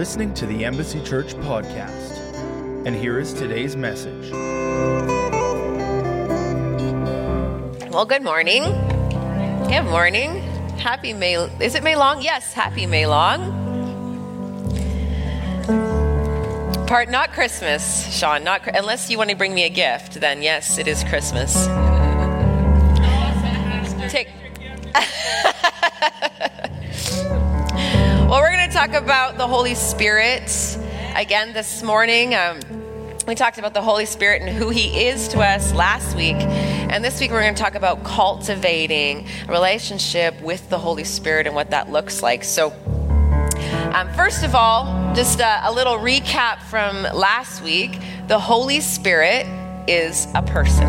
listening to the Embassy Church podcast. And here is today's message. Well, good morning. Good morning. Happy May. Is it May long? Yes, happy May long. Part not Christmas, Sean. Not unless you want to bring me a gift. Then yes, it is Christmas. Take. talk about the Holy Spirit again this morning. Um, we talked about the Holy Spirit and who He is to us last week. And this week we're going to talk about cultivating a relationship with the Holy Spirit and what that looks like. So, um, first of all, just a, a little recap from last week the Holy Spirit is a person.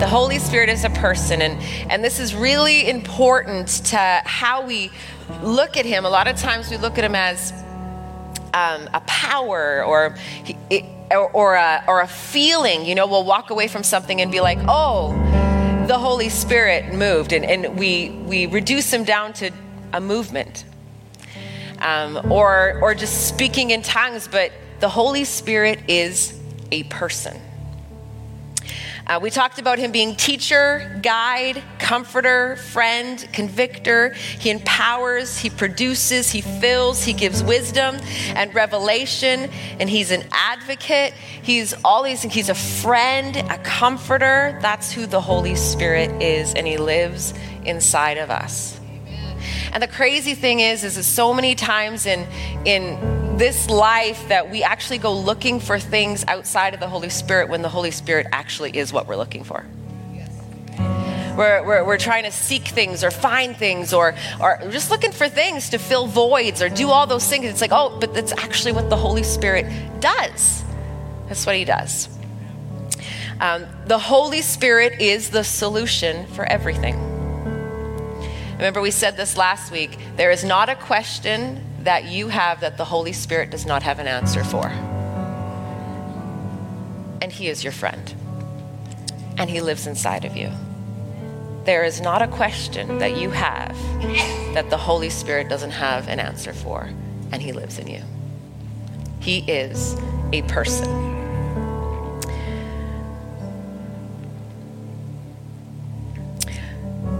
The Holy Spirit is a person, and, and this is really important to how we look at Him. A lot of times we look at Him as um, a power or or, or, a, or a feeling, you know, we'll walk away from something and be like, oh, the Holy Spirit moved. And, and we, we reduce him down to a movement um, or, or just speaking in tongues. But the Holy Spirit is a person. Uh, we talked about him being teacher, guide, comforter, friend, convictor. He empowers, he produces, he fills, he gives wisdom and revelation, and he's an advocate. He's all these things. He's a friend, a comforter. That's who the Holy Spirit is, and he lives inside of us. And the crazy thing is, is, is so many times in in this life that we actually go looking for things outside of the Holy Spirit when the Holy Spirit actually is what we're looking for. We're, we're, we're, trying to seek things or find things or, or just looking for things to fill voids or do all those things. It's like, oh, but that's actually what the Holy Spirit does. That's what He does. Um, the Holy Spirit is the solution for everything. Remember, we said this last week. There is not a question that you have that the Holy Spirit does not have an answer for. And He is your friend, and He lives inside of you. There is not a question that you have that the Holy Spirit doesn't have an answer for, and He lives in you. He is a person.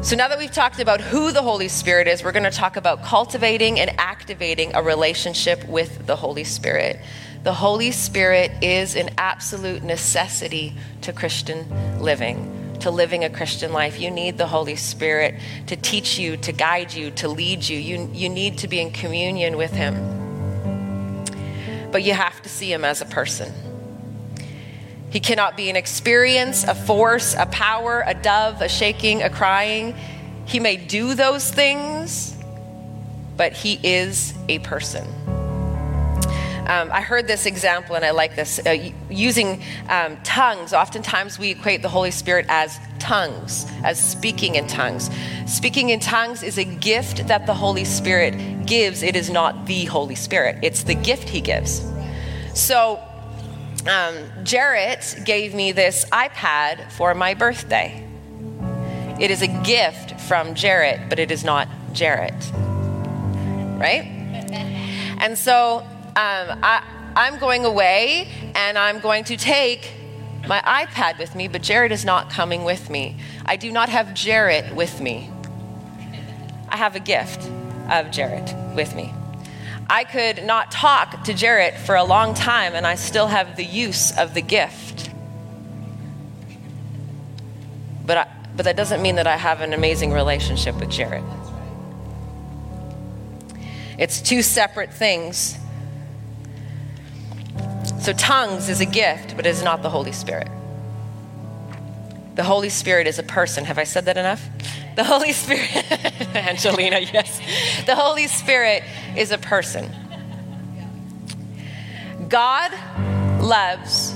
So now that we've talked about who the Holy Spirit is, we're going to talk about cultivating and activating a relationship with the Holy Spirit. The Holy Spirit is an absolute necessity to Christian living, to living a Christian life. You need the Holy Spirit to teach you, to guide you, to lead you. You, you need to be in communion with Him. But you have to see Him as a person. He cannot be an experience, a force, a power, a dove, a shaking, a crying. He may do those things, but he is a person. Um, I heard this example and I like this. Uh, using um, tongues, oftentimes we equate the Holy Spirit as tongues, as speaking in tongues. Speaking in tongues is a gift that the Holy Spirit gives. It is not the Holy Spirit, it's the gift he gives. So, um, Jarrett gave me this iPad for my birthday. It is a gift from Jarrett, but it is not Jarrett. Right? And so um, I, I'm going away and I'm going to take my iPad with me, but Jarrett is not coming with me. I do not have Jarrett with me. I have a gift of Jarrett with me. I could not talk to Jarrett for a long time and I still have the use of the gift. But, I, but that doesn't mean that I have an amazing relationship with Jarrett. It's two separate things. So, tongues is a gift, but it is not the Holy Spirit. The Holy Spirit is a person. Have I said that enough? The Holy Spirit, Angelina, yes. The Holy Spirit is a person. God loves,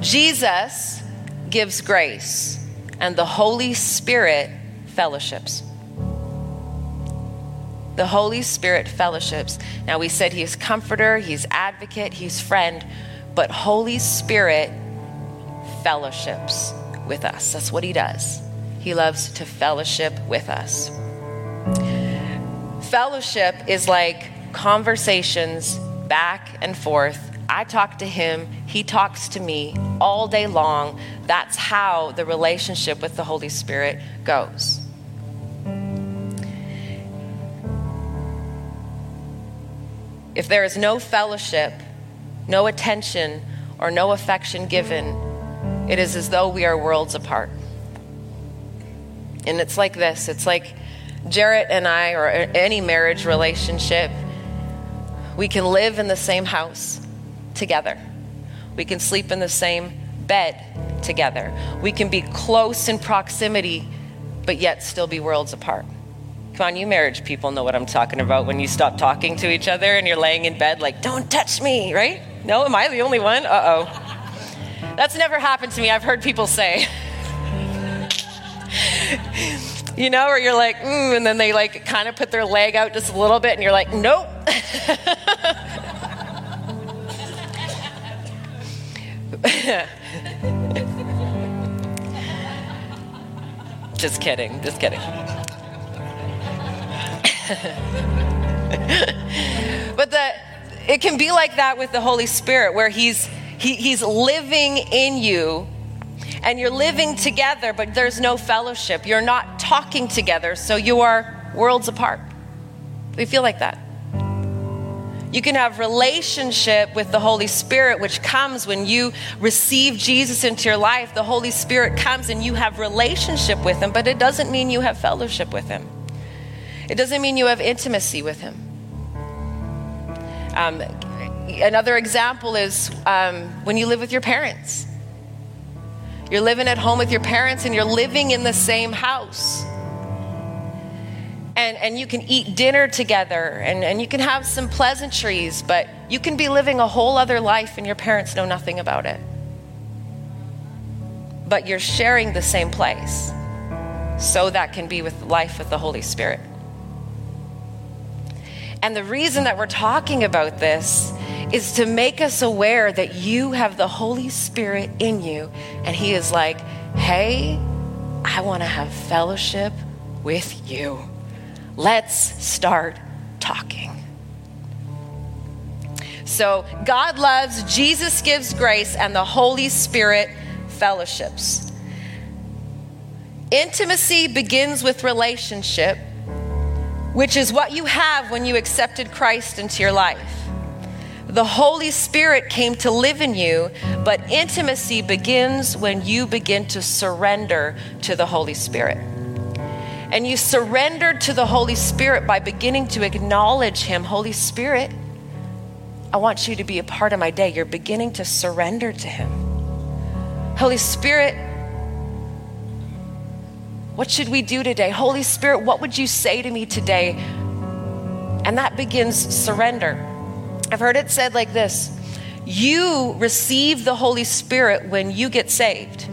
Jesus gives grace, and the Holy Spirit fellowships. The Holy Spirit fellowships. Now, we said He's comforter, He's advocate, He's friend, but Holy Spirit fellowships with us. That's what He does. He loves to fellowship with us. Fellowship is like conversations back and forth. I talk to him, he talks to me all day long. That's how the relationship with the Holy Spirit goes. If there is no fellowship, no attention, or no affection given, it is as though we are worlds apart. And it's like this it's like Jarrett and I, or any marriage relationship, we can live in the same house together. We can sleep in the same bed together. We can be close in proximity, but yet still be worlds apart. Come on, you marriage people know what I'm talking about when you stop talking to each other and you're laying in bed like, don't touch me, right? No, am I the only one? Uh oh. That's never happened to me. I've heard people say. you know, or you're like, mm, and then they like kind of put their leg out just a little bit, and you're like, nope. just kidding, just kidding. but the it can be like that with the Holy Spirit, where He's he, He's living in you and you're living together, but there's no fellowship. You're not talking together, so you are worlds apart. We feel like that. You can have relationship with the Holy Spirit, which comes when you receive Jesus into your life. The Holy Spirit comes and you have relationship with Him, but it doesn't mean you have fellowship with Him. It doesn't mean you have intimacy with Him. Um, another example is um, when you live with your parents. You're living at home with your parents and you're living in the same house. And, and you can eat dinner together and, and you can have some pleasantries, but you can be living a whole other life and your parents know nothing about it. But you're sharing the same place. So that can be with life with the Holy Spirit. And the reason that we're talking about this is to make us aware that you have the Holy Spirit in you. And He is like, hey, I want to have fellowship with you. Let's start talking. So, God loves, Jesus gives grace, and the Holy Spirit fellowships. Intimacy begins with relationship, which is what you have when you accepted Christ into your life. The Holy Spirit came to live in you, but intimacy begins when you begin to surrender to the Holy Spirit. And you surrender to the Holy Spirit by beginning to acknowledge Him. Holy Spirit, I want you to be a part of my day. You're beginning to surrender to Him. Holy Spirit, what should we do today? Holy Spirit, what would you say to me today? And that begins surrender. I've heard it said like this You receive the Holy Spirit when you get saved,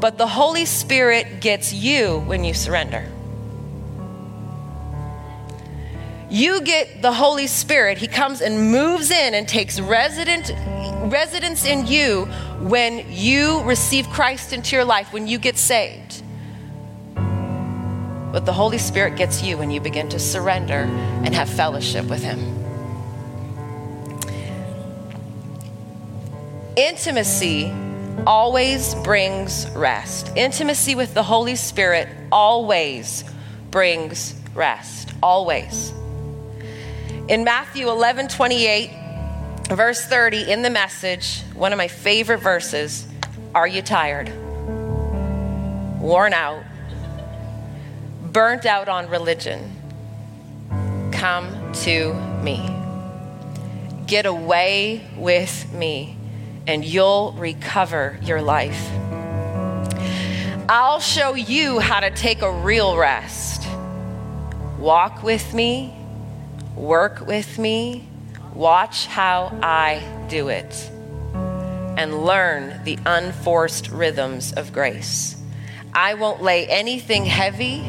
but the Holy Spirit gets you when you surrender. You get the Holy Spirit, He comes and moves in and takes resident, residence in you when you receive Christ into your life, when you get saved. But the Holy Spirit gets you when you begin to surrender and have fellowship with Him. Intimacy always brings rest. Intimacy with the Holy Spirit always brings rest. Always. In Matthew 11 28, verse 30, in the message, one of my favorite verses Are you tired? Worn out? Burnt out on religion? Come to me. Get away with me and you'll recover your life. I'll show you how to take a real rest. Walk with me, work with me, watch how I do it, and learn the unforced rhythms of grace. I won't lay anything heavy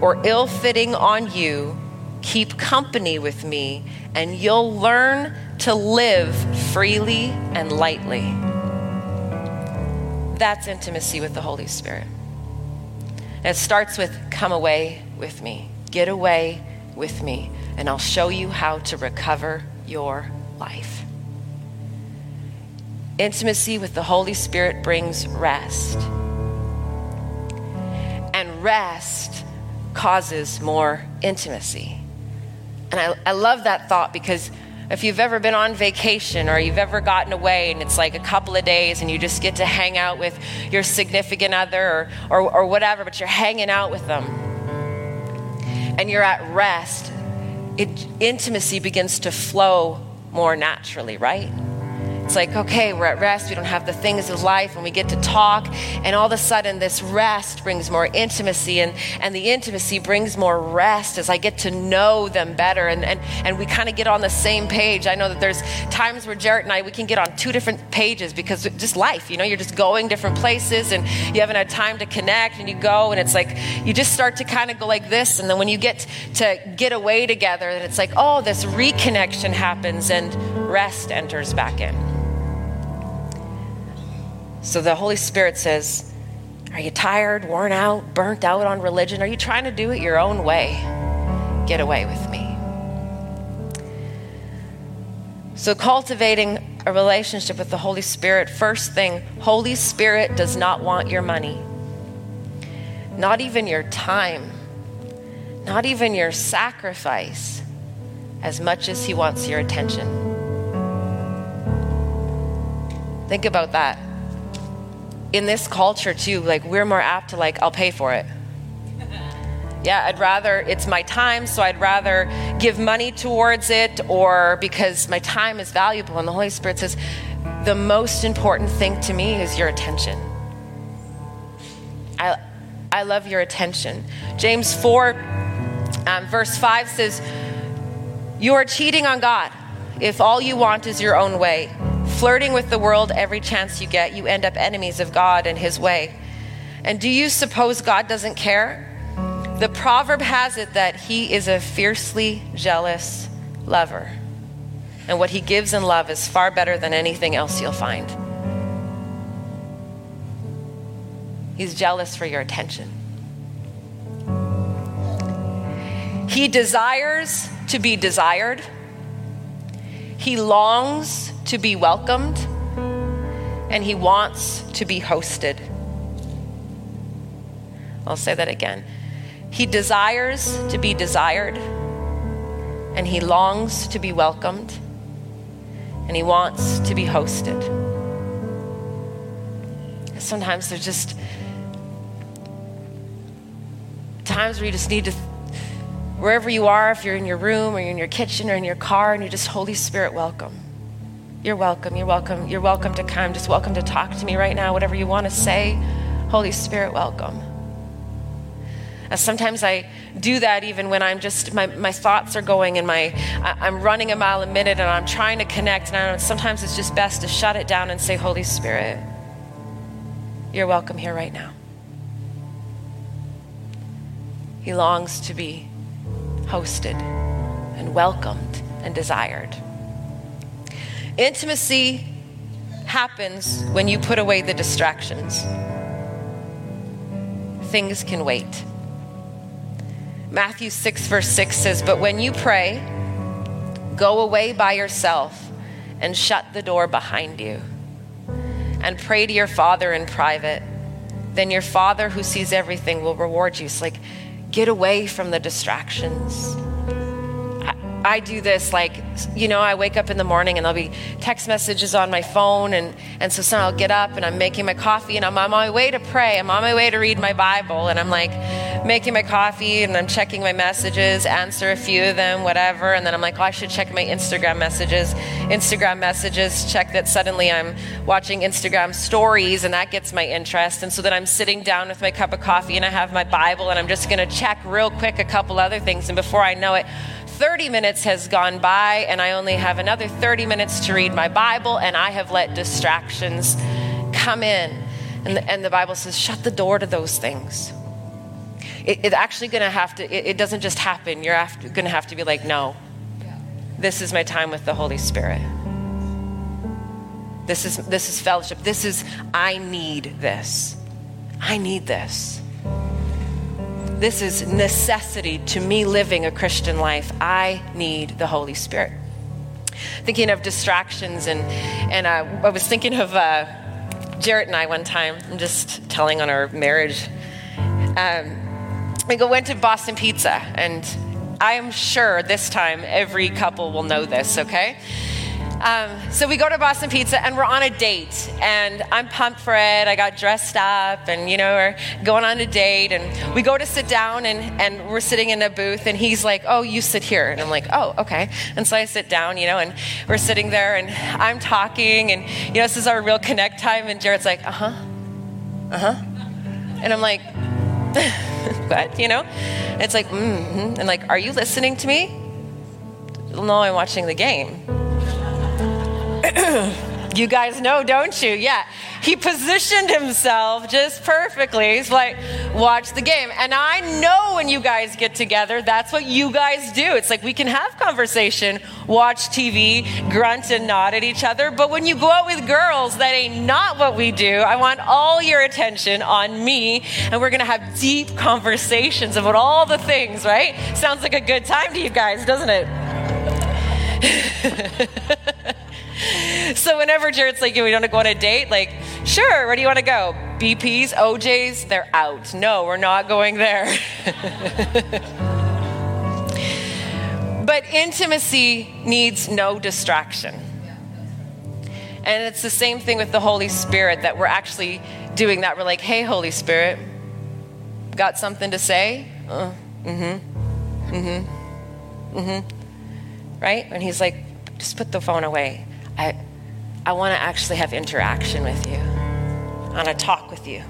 or ill fitting on you. Keep company with me, and you'll learn to live freely and lightly. That's intimacy with the Holy Spirit. It starts with come away with me. Get away with me, and I'll show you how to recover your life. Intimacy with the Holy Spirit brings rest. And rest causes more intimacy. And I, I love that thought because if you've ever been on vacation or you've ever gotten away and it's like a couple of days and you just get to hang out with your significant other or, or, or whatever, but you're hanging out with them and you're at rest, it, intimacy begins to flow more naturally, right? It's like, okay, we're at rest. We don't have the things of life, and we get to talk. And all of a sudden, this rest brings more intimacy, and, and the intimacy brings more rest as I get to know them better. And, and, and we kind of get on the same page. I know that there's times where Jarrett and I, we can get on two different pages because just life, you know, you're just going different places and you haven't had time to connect, and you go, and it's like you just start to kind of go like this. And then when you get to get away together, then it's like, oh, this reconnection happens, and rest enters back in. So the Holy Spirit says, Are you tired, worn out, burnt out on religion? Are you trying to do it your own way? Get away with me. So, cultivating a relationship with the Holy Spirit, first thing, Holy Spirit does not want your money, not even your time, not even your sacrifice, as much as He wants your attention. Think about that in this culture too, like we're more apt to like, I'll pay for it. Yeah, I'd rather, it's my time, so I'd rather give money towards it or because my time is valuable. And the Holy Spirit says, the most important thing to me is your attention. I, I love your attention. James 4, um, verse 5 says, You are cheating on God if all you want is your own way flirting with the world every chance you get, you end up enemies of God and His way. And do you suppose God doesn't care? The proverb has it that He is a fiercely jealous lover. And what He gives in love is far better than anything else you'll find. He's jealous for your attention. He desires to be desired. He longs to be welcomed and he wants to be hosted. I'll say that again. He desires to be desired and he longs to be welcomed and he wants to be hosted. Sometimes there's just times where you just need to wherever you are, if you're in your room or you're in your kitchen or in your car, and you're just, Holy Spirit, welcome. You're welcome. You're welcome. You're welcome to come. Just welcome to talk to me right now. Whatever you want to say, Holy Spirit, welcome. Uh, sometimes I do that even when I'm just, my, my thoughts are going and my, I, am running a mile a minute and I'm trying to connect. And I sometimes it's just best to shut it down and say, Holy Spirit, you're welcome here right now. He longs to be hosted and welcomed and desired. Intimacy happens when you put away the distractions. Things can wait. Matthew 6, verse 6 says, But when you pray, go away by yourself and shut the door behind you and pray to your Father in private. Then your Father who sees everything will reward you. It's like, get away from the distractions I do this like, you know, I wake up in the morning and there'll be text messages on my phone. And, and so soon I'll get up and I'm making my coffee and I'm on my way to pray. I'm on my way to read my Bible. And I'm like making my coffee and I'm checking my messages, answer a few of them, whatever. And then I'm like, oh, I should check my Instagram messages. Instagram messages, check that suddenly I'm watching Instagram stories and that gets my interest. And so then I'm sitting down with my cup of coffee and I have my Bible and I'm just going to check real quick a couple other things. And before I know it, 30 minutes has gone by, and I only have another 30 minutes to read my Bible, and I have let distractions come in. And the, and the Bible says, shut the door to those things. It, it's actually going to have to, it, it, doesn't just happen. You're going to have to be like, no, this is my time with the Holy Spirit. This is, this is fellowship. This is, I need this. I need this. this is necessity to me living a Christian life. I need the Holy Spirit. Thinking of distractions, and, and uh, I was thinking of uh, Jarrett and I one time. I'm just telling on our marriage. Um, we go went to Boston Pizza, and I am sure this time every couple will know this, okay? Um, so we go to Boston Pizza and we're on a date, and I'm pumped for it. I got dressed up, and you know, we're going on a date, and we go to sit down, and, and we're sitting in a booth, and he's like, "Oh, you sit here," and I'm like, "Oh, okay." And so I sit down, you know, and we're sitting there, and I'm talking, and you know, this is our real connect time, and Jared's like, "Uh huh, uh huh," and I'm like, "What?" You know? And it's like, mm-hmm. and like, "Are you listening to me?" No, I'm watching the game. you guys know, don't you? Yeah. He positioned himself just perfectly. He's like, watch the game. And I know when you guys get together, that's what you guys do. It's like we can have conversation, watch TV, grunt and nod at each other. But when you go out with girls, that ain't not what we do. I want all your attention on me, and we're going to have deep conversations about all the things, right? Sounds like a good time to you guys, doesn't it? so whenever Jared's like, we to go on a date, like, sure, where do you want to go? BP's, OJ's, they're out. No, we're not going there. but intimacy needs no distraction. And it's the same thing with the Holy Spirit that we're actually doing that. We're like, hey, Holy Spirit, got something to say? Uh, mm hmm. Mm hmm. Mm hmm. Right? And he's like, just put the phone away. I, I want to actually have interaction with you. I want to talk with you.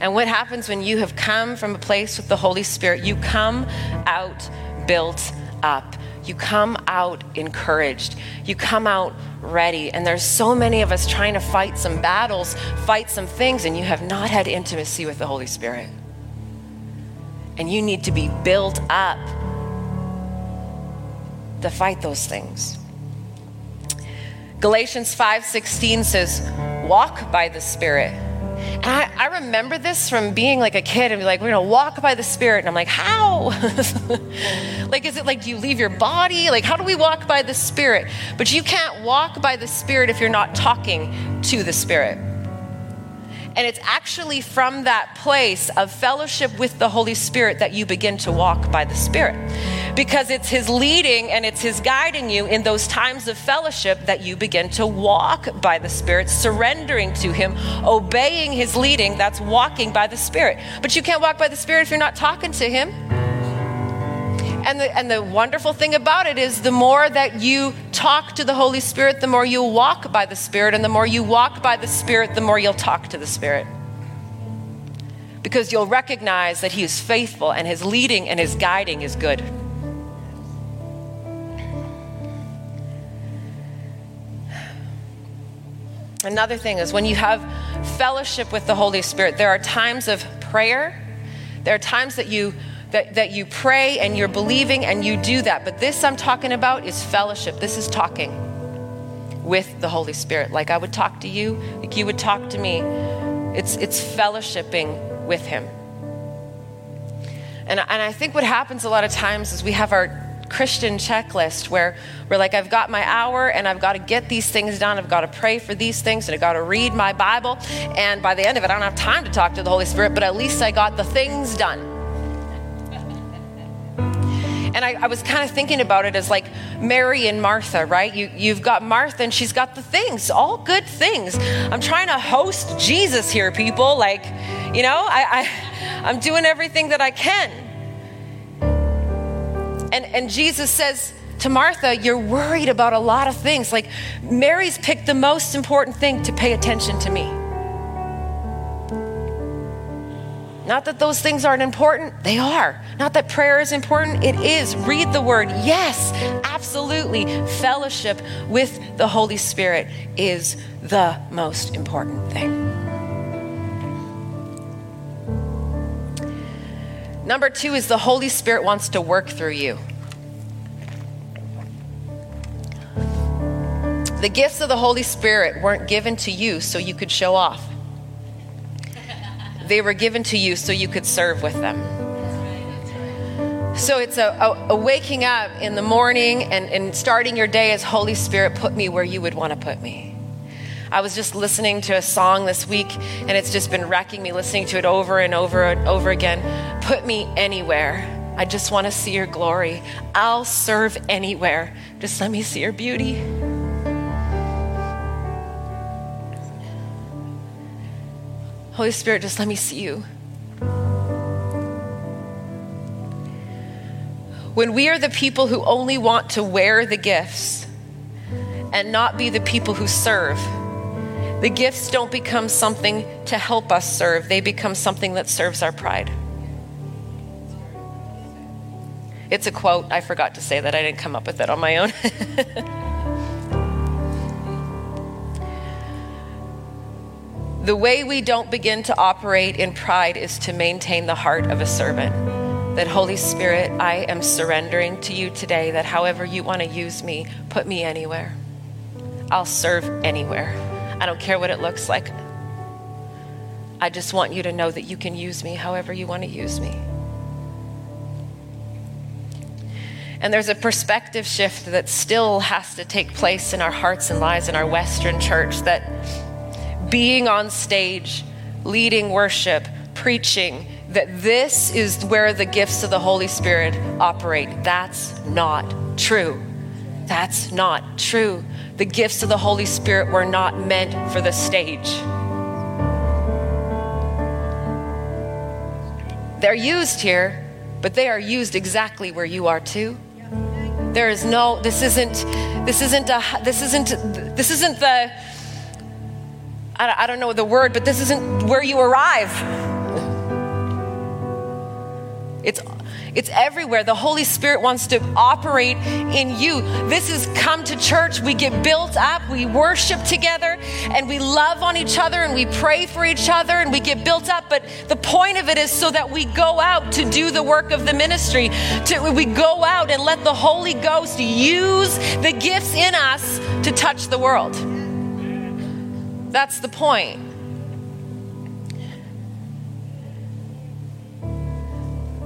And what happens when you have come from a place with the Holy Spirit? You come out built up. You come out encouraged. You come out ready. And there's so many of us trying to fight some battles, fight some things, and you have not had intimacy with the Holy Spirit. And you need to be built up to fight those things. Galatians 5:16 says, "Walk by the Spirit." And I, I, remember this from being like a kid and be like, we're gonna walk by the Spirit. And I'm like, how? like, is it like, do you leave your body? Like, how do we walk by the Spirit? But you can't walk by the Spirit if you're not talking to the Spirit. And it's actually from that place of fellowship with the Holy Spirit that you begin to walk by the Spirit. Because it's His leading and it's His guiding you in those times of fellowship that you begin to walk by the Spirit, surrendering to Him, obeying His leading. That's walking by the Spirit. But you can't walk by the Spirit if you're not talking to Him. And the, and the wonderful thing about it is the more that you talk to the Holy Spirit, the more you walk by the Spirit. And the more you walk by the Spirit, the more you'll talk to the Spirit. Because you'll recognize that He is faithful and His leading and His guiding is good. Another thing is when you have fellowship with the Holy Spirit, there are times of prayer. There are times that you that, that you pray and you're believing and you do that. But this I'm talking about is fellowship. This is talking with the Holy Spirit. Like I would talk to you, like you would talk to me. It's, it's fellowshipping with Him. And, and I think what happens a lot of times is we have our Christian checklist where we're like, I've got my hour and I've got to get these things done. I've got to pray for these things and I've got to read my Bible. And by the end of it, I don't have time to talk to the Holy Spirit, but at least I got the things done. And I, I was kind of thinking about it as like Mary and Martha, right? You, you've got Martha and she's got the things, all good things. I'm trying to host Jesus here, people. Like, you know, I, I, I'm doing everything that I can. And, and Jesus says, to Martha, you're worried about a lot of things. Like Mary's picked the most important thing to pay attention to me. Not that those things aren't important, they are. Not that prayer is important, it is. Read the word, yes, absolutely. Fellowship with the Holy Spirit is the most important thing. Number two is the Holy Spirit wants to work through you. The gifts of the Holy Spirit weren't given to you so you could show off. they were given to you so you could serve with them. So it's a, a, a, waking up in the morning and, and starting your day as Holy Spirit, put me where you would want to put me. I was just listening to a song this week and it's just been wrecking me listening to it over and over and over again. Put me anywhere. I just want to see your glory. I'll serve anywhere. Just let me see your beauty. Holy Spirit, just let me see you. When we are the people who only want to wear the gifts and not be the people who serve, the gifts don't become something to help us serve, they become something that serves our pride. It's a quote. I forgot to say that. I didn't come up with it on my own. the way we don't begin to operate in pride is to maintain the heart of a servant that Holy Spirit, I am surrendering to you today that however you want to use me, put me anywhere. I'll serve anywhere. I don't care what it looks like. I just want you to know that you can use me however you want to use me. And there's a perspective shift that still has to take place in our hearts and lives in our Western church that being on stage, leading worship, preaching, that this is where the gifts of the Holy Spirit operate. That's not true. That's not true. The gifts of the Holy Spirit were not meant for the stage. They're used here, but they are used exactly where you are too. There is no this isn't this isn't a this isn't this isn't the I, I don't know the word, but this isn't where you arrive. It's it's everywhere. The Holy Spirit wants to operate in you. This is come to church. We get built up, we worship together, and we love on each other, and we pray for each other, and we get built up. But the point of it is so that we go out to do the work of the ministry. To, we go out and let the Holy Ghost use the gifts in us to touch the world. That's the point.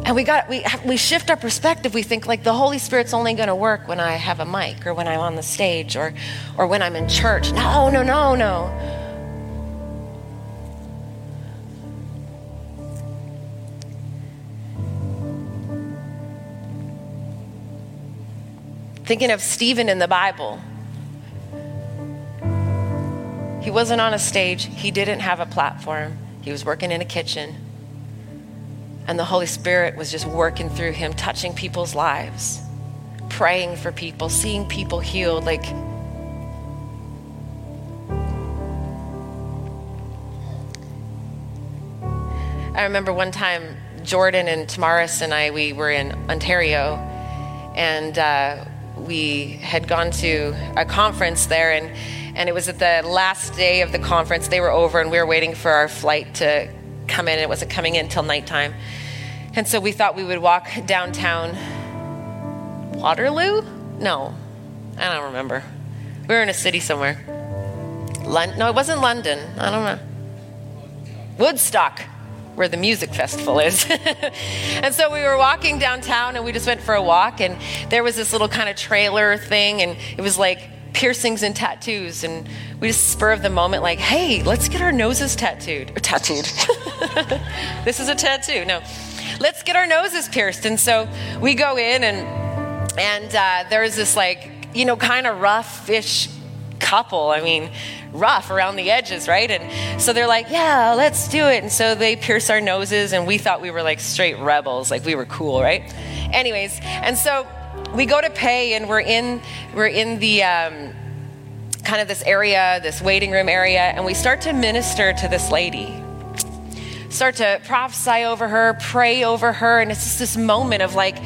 And we got we we shift our perspective. We think like the Holy Spirit's only going to work when I have a mic or when I'm on the stage or or when I'm in church. No, no, no, no. Thinking of Stephen in the Bible. He wasn't on a stage, he didn't have a platform. He was working in a kitchen and the Holy Spirit was just working through him, touching people's lives, praying for people, seeing people healed. Like, I remember one time Jordan and Tamaris and I, we were in Ontario, and uh, we had gone to a conference there, and, and it was at the last day of the conference. They were over, and we were waiting for our flight to come in. It wasn't coming in until nighttime. And so we thought we would walk downtown Waterloo? No, I don't remember. We were in a city somewhere. London? No, it wasn't London. I don't know. Woodstock, where the music festival is. and so we were walking downtown and we just went for a walk, and there was this little kind of trailer thing, and it was like piercings and tattoos. And we just spur of the moment, like, hey, let's get our noses tattooed. Or tattooed. this is a tattoo. No let's get our noses pierced. And so we go in, and and uh, there's this like you know kind of rough-ish couple. I mean, rough around the edges, right? And so they're like, yeah, let's do it. And so they pierce our noses, and we thought we were like straight rebels, like we were cool, right? Anyways, and so we go to pay, and we're in we're in the. Um, kind of this area, this waiting room area, and we start to minister to this lady start to prophesy over her, pray over her. And it's just this moment of like,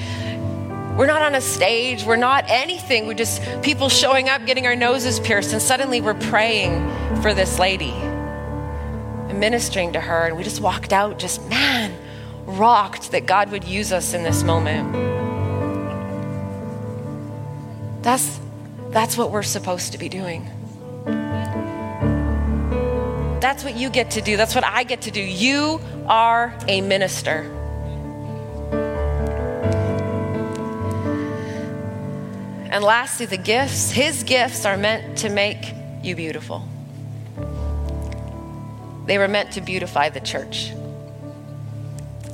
we're not on a stage, we're not anything. We're just people showing up, getting our noses pierced, and suddenly we're praying for this lady and ministering to her. And we just walked out, just man, rocked that God would use us in this moment. That's, that's what we're supposed to be doing. That's what you get to do. That's what I get to do. You are a minister. And lastly, the gifts. His gifts are meant to make you beautiful. They were meant to beautify the church.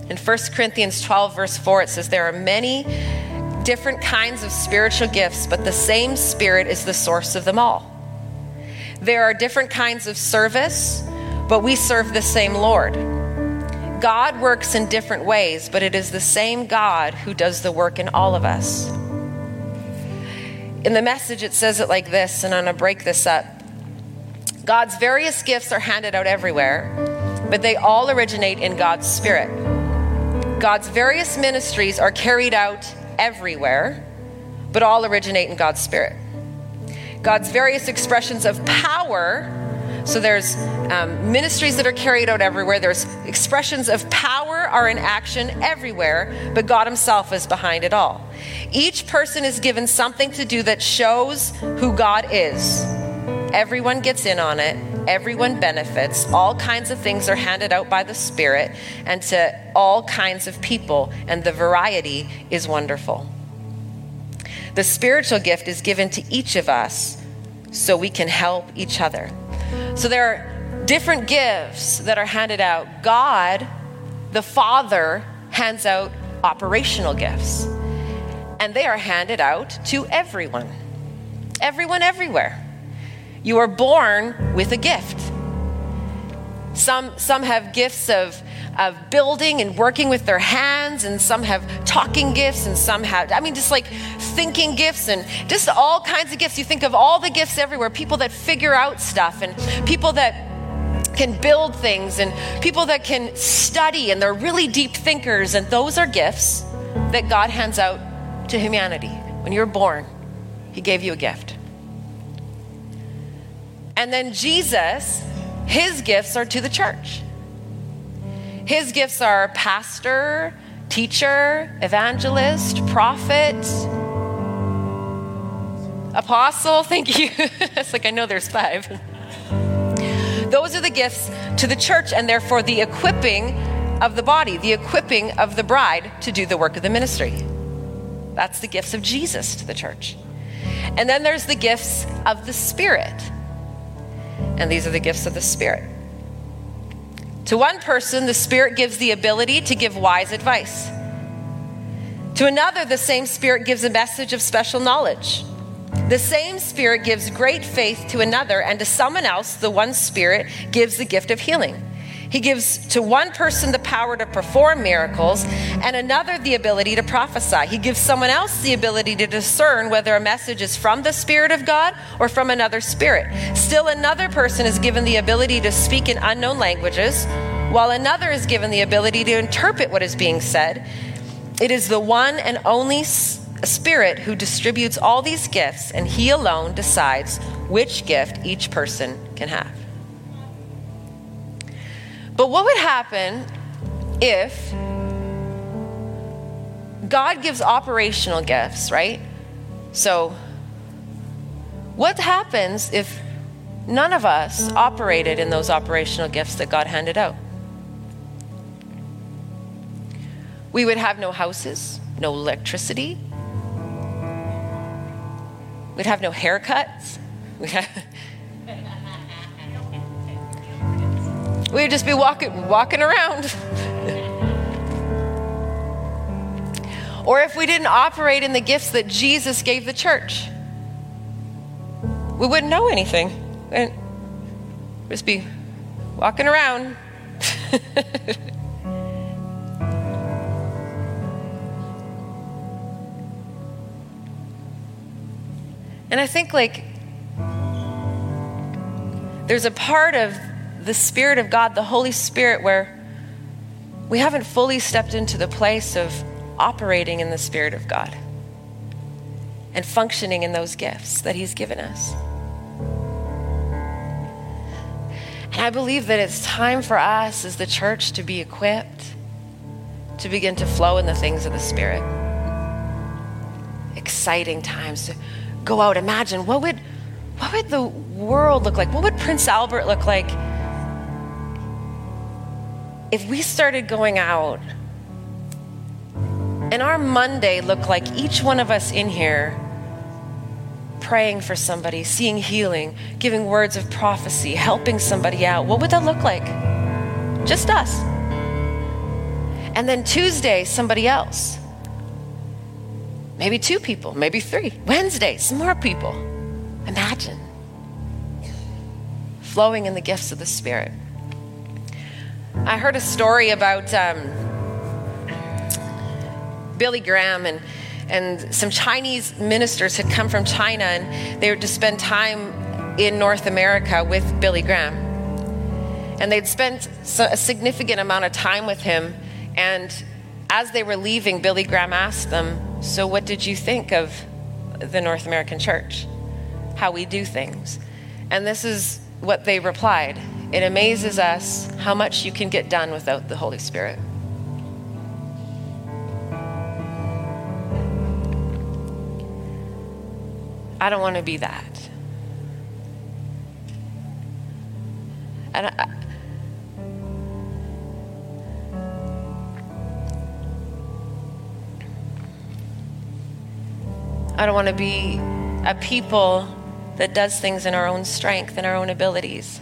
In 1 Corinthians 12, verse 4, it says, There are many different kinds of spiritual gifts, but the same Spirit is the source of them all. There are different kinds of service, but we serve the same Lord. God works in different ways, but it is the same God who does the work in all of us. In the message, it says it like this, and I'm going to break this up. God's various gifts are handed out everywhere, but they all originate in God's Spirit. God's various ministries are carried out everywhere, but all originate in God's Spirit. God's various expressions of power. So there's um, ministries that are carried out everywhere. There's expressions of power are in action everywhere, but God Himself is behind it all. Each person is given something to do that shows who God is. Everyone gets in on it. Everyone benefits. All kinds of things are handed out by the Spirit and to all kinds of people, and the variety is wonderful. The spiritual gift is given to each of us so we can help each other. So there are different gifts that are handed out. God, the Father, hands out operational gifts, and they are handed out to everyone. Everyone, everywhere. You are born with a gift. Some, some have gifts of of building and working with their hands, and some have talking gifts, and some have, I mean, just like thinking gifts and just all kinds of gifts. You think of all the gifts everywhere people that figure out stuff, and people that can build things, and people that can study, and they're really deep thinkers, and those are gifts that God hands out to humanity. When you're born, He gave you a gift. And then Jesus, His gifts are to the church. His gifts are pastor, teacher, evangelist, prophet, apostle. Thank you. it's like I know there's five. Those are the gifts to the church and therefore the equipping of the body, the equipping of the bride to do the work of the ministry. That's the gifts of Jesus to the church. And then there's the gifts of the Spirit. And these are the gifts of the Spirit. To one person, the Spirit gives the ability to give wise advice. To another, the same Spirit gives a message of special knowledge. The same Spirit gives great faith to another, and to someone else, the one Spirit gives the gift of healing. He gives to one person the power to perform miracles, and another the ability to prophesy. He gives someone else the ability to discern whether a message is from the Spirit of God or from another spirit. Still, another person is given the ability to speak in unknown languages, while another is given the ability to interpret what is being said. It is the one and only A spirit who distributes all these gifts, and He alone decides which gift each person can have. But what would happen if God gives operational gifts, right? So, what happens if none of us operated in those operational gifts that God handed out? We would have no houses, no electricity. We'd have no haircuts. We'd have We would just be walking, walking around. or if we didn't operate in the gifts that Jesus gave the church, we wouldn't know anything. And just be walking around. and I think, like, there's a part of the Spirit of God, the Holy Spirit, where we haven't fully stepped into the place of operating in the Spirit of God and functioning in those gifts that He's given us. And I believe that it's time for us as the church to be equipped to begin to flow in the things of the Spirit. Exciting times to go out. Imagine what would what would the world look like? What would Prince Albert look like if we started going out and our Monday looked like each one of us in here praying for somebody, seeing healing, giving words of prophecy, helping somebody out, what would that look like? Just us. And then Tuesday, somebody else. Maybe two people, maybe three. Wednesday, some more people. Imagine flowing in the gifts of the Spirit. I heard a story about um, Billy Graham and and some Chinese ministers had come from China and they were to spend time in North America with Billy Graham. And they'd spent a significant amount of time with him. And as they were leaving, Billy Graham asked them, So, what did you think of the North American church? How we do things? And this is what they replied It amazes us how much you can get done without the Holy Spirit. I don't want to be that. And I, I don't want to be a people that does things in our own strength and our own abilities.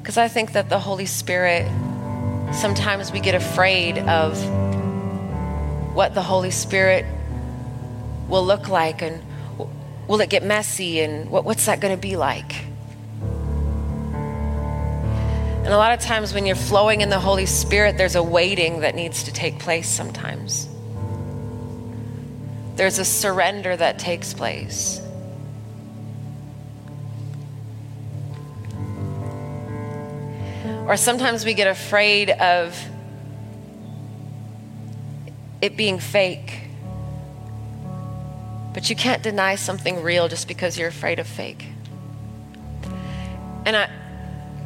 Because I think that the Holy Spirit sometimes we get afraid of what the Holy Spirit will look like and will it get messy and what, what's that going to be like? And a lot of times when you're flowing in the Holy Spirit, there's a waiting that needs to take place sometimes. There's a surrender that takes place. Or sometimes we get afraid of it being fake. But you can't deny something real just because you're afraid of fake. And I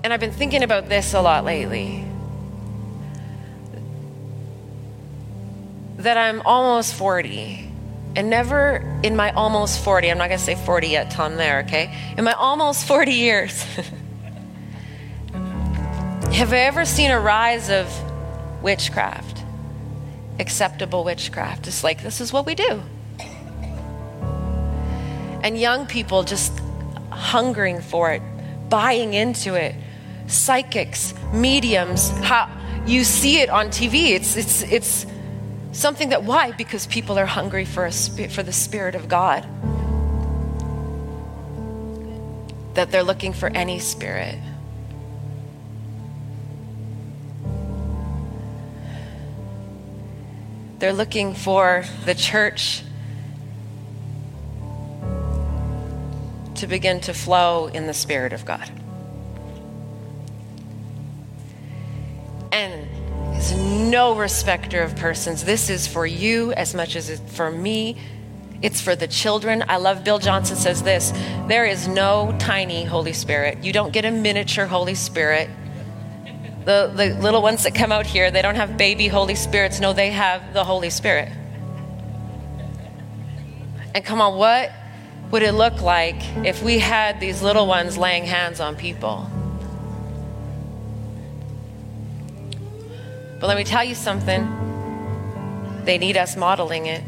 and I've been thinking about this a lot lately. That I'm almost 40. And never in my almost 40, I'm not going to say 40 yet till I'm there, okay? In my almost 40 years, Have I ever seen a rise of witchcraft? Acceptable witchcraft. It's like, this is what we do. And young people just hungering for it, buying into it. Psychics, mediums, how you see it on TV. It's, it's, it's something that, why? Because people are hungry for, a, for the Spirit of God. That they're looking for any spirit. They're looking for the church to begin to flow in the Spirit of God. No respecter of persons. This is for you as much as it's for me. It's for the children. I love Bill Johnson says this there is no tiny Holy Spirit. You don't get a miniature Holy Spirit. The, the little ones that come out here, they don't have baby Holy Spirits. No, they have the Holy Spirit. And come on, what would it look like if we had these little ones laying hands on people? But let me tell you something. They need us modeling it.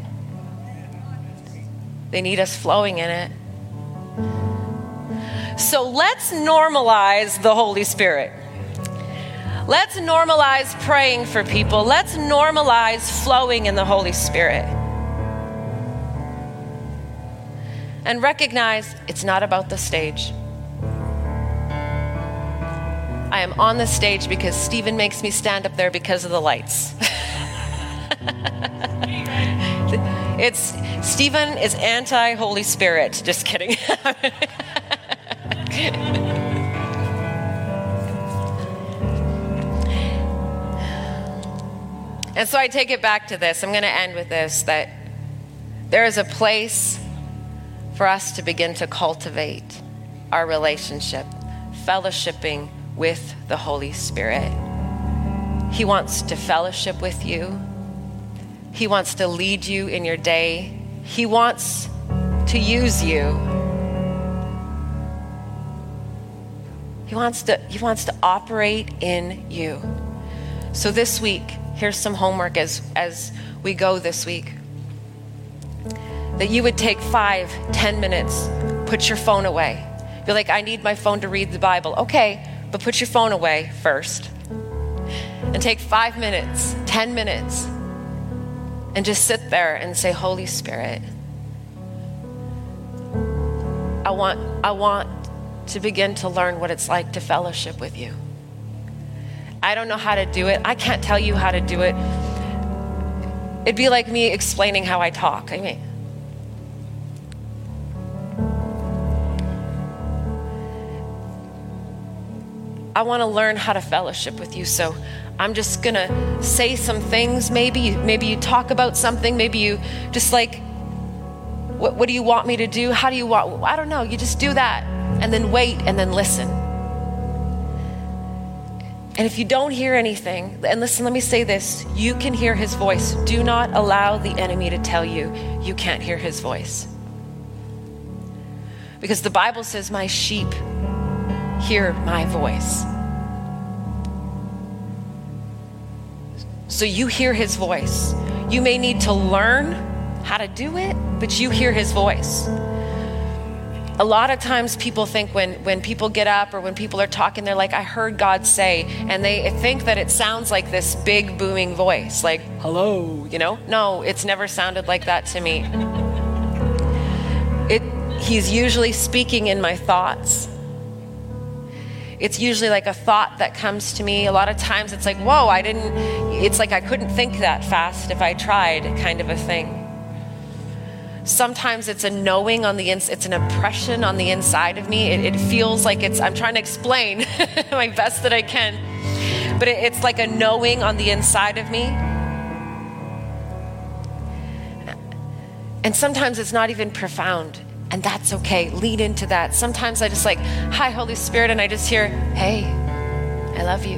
They need us flowing in it. So let's normalize the Holy Spirit. Let's normalize praying for people. Let's normalize flowing in the Holy Spirit. And recognize it's not about the stage. I am on the stage because Stephen makes me stand up there because of the lights. it's Stephen is anti Holy Spirit. Just kidding. And so I take it back to this. I'm going to end with this that there is a place for us to begin to cultivate our relationship, fellowshipping with the Holy Spirit. He wants to fellowship with you, He wants to lead you in your day, He wants to use you. He wants to, he wants to operate in you. So this week, here's some homework as, as we go this week. That you would take five, ten minutes, put your phone away. You're like, I need my phone to read the Bible. Okay, but put your phone away first. And take five minutes, ten minutes, and just sit there and say, Holy Spirit, I want, I want to begin to learn what it's like to fellowship with you. I don't know how to do it. I can't tell you how to do it. It'd be like me explaining how I talk. I mean, I want to learn how to fellowship with you. So I'm just going to say some things. Maybe, maybe you talk about something. Maybe you just like, what, what do you want me to do? How do you want? I don't know. You just do that and then wait and then listen. And if you don't hear anything, and listen, let me say this you can hear his voice. Do not allow the enemy to tell you you can't hear his voice. Because the Bible says, My sheep hear my voice. So you hear his voice. You may need to learn how to do it, but you hear his voice a lot of times people think when, when people get up or when people are talking, they're like, I heard God say, and they think that it sounds like this big booming voice, like, hello, you know? No, it's never sounded like that to me. It, he's usually speaking in my thoughts. It's usually like a thought that comes to me. A lot of times it's like, whoa, I didn't, it's like I couldn't think that fast if I tried, kind of a thing. Sometimes it's a knowing on the ins, it's an impression on the inside of me. It, it feels like it's, I'm trying to explain my best that I can, but it, it's like a knowing on the inside of me. And sometimes it's not even profound, and that's okay. Lean into that. Sometimes I just like, hi, Holy Spirit, and I just hear, hey, I love you.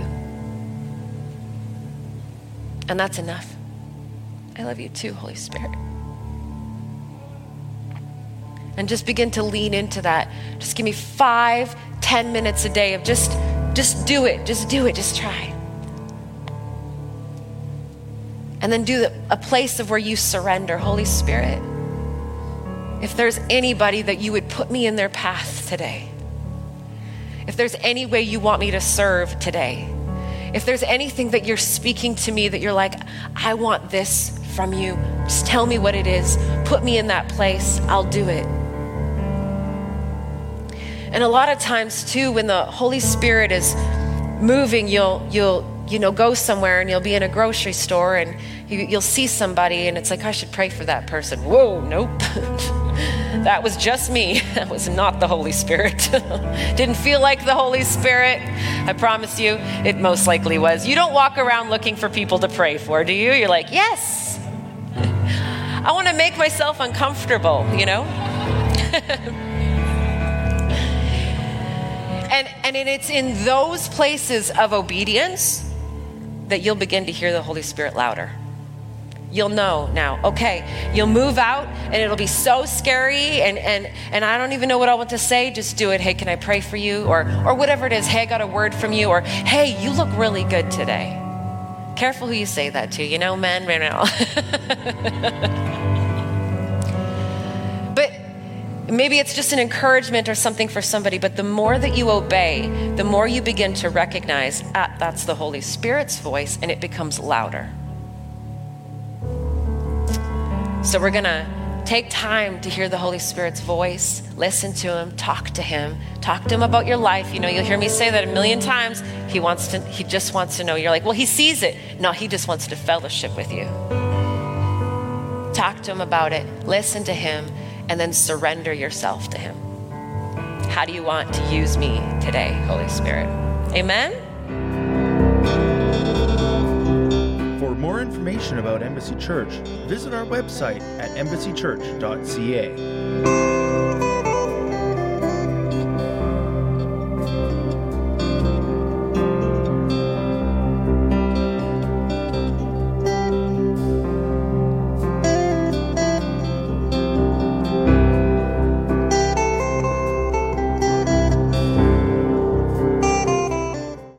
And that's enough. I love you too, Holy Spirit and just begin to lean into that. Just give me five, ten minutes a day of just, just do it, just do it, just try. And then do the, a place of where you surrender, Holy Spirit. If there's anybody that you would put me in their path today, if there's any way you want me to serve today, if there's anything that you're speaking to me that you're like, I want this from you, just tell me what it is. Put me in that place. I'll do it. And a lot of times too, when the Holy Spirit is moving, you'll you'll you know go somewhere and you'll be in a grocery store and you, will see somebody and it's like I should pray for that person. Whoa, nope. that was just me. That was not the Holy Spirit. Didn't feel like the Holy Spirit. I promise you, it most likely was. You don't walk around looking for people to pray for, do you? You're like, yes. I want to make myself uncomfortable, you know? And, and it's in those places of obedience that you'll begin to hear the Holy Spirit louder. You'll know now, okay, you'll move out and it'll be so scary and, and, and I don't even know what I want to say. Just do it. Hey, can I pray for you? Or, or whatever it is. Hey, I got a word from you. Or, hey, you look really good today. Careful who you say that to, you know, men, right. Maybe it's just an encouragement or something for somebody, but the more that you obey, the more you begin to recognize ah, that's the Holy Spirit's voice and it becomes louder. So we're going to take time to hear the Holy Spirit's voice, listen to him, talk to him, talk to him about your life. You know, you'll hear me say that a million times. He wants to he just wants to know. You're like, "Well, he sees it." No, he just wants to fellowship with you. Talk to him about it. Listen to him and then surrender yourself to Him. How do you want to use me today, Holy Spirit? Amen? For more information about Embassy Church, visit our website at embassychurch.ca.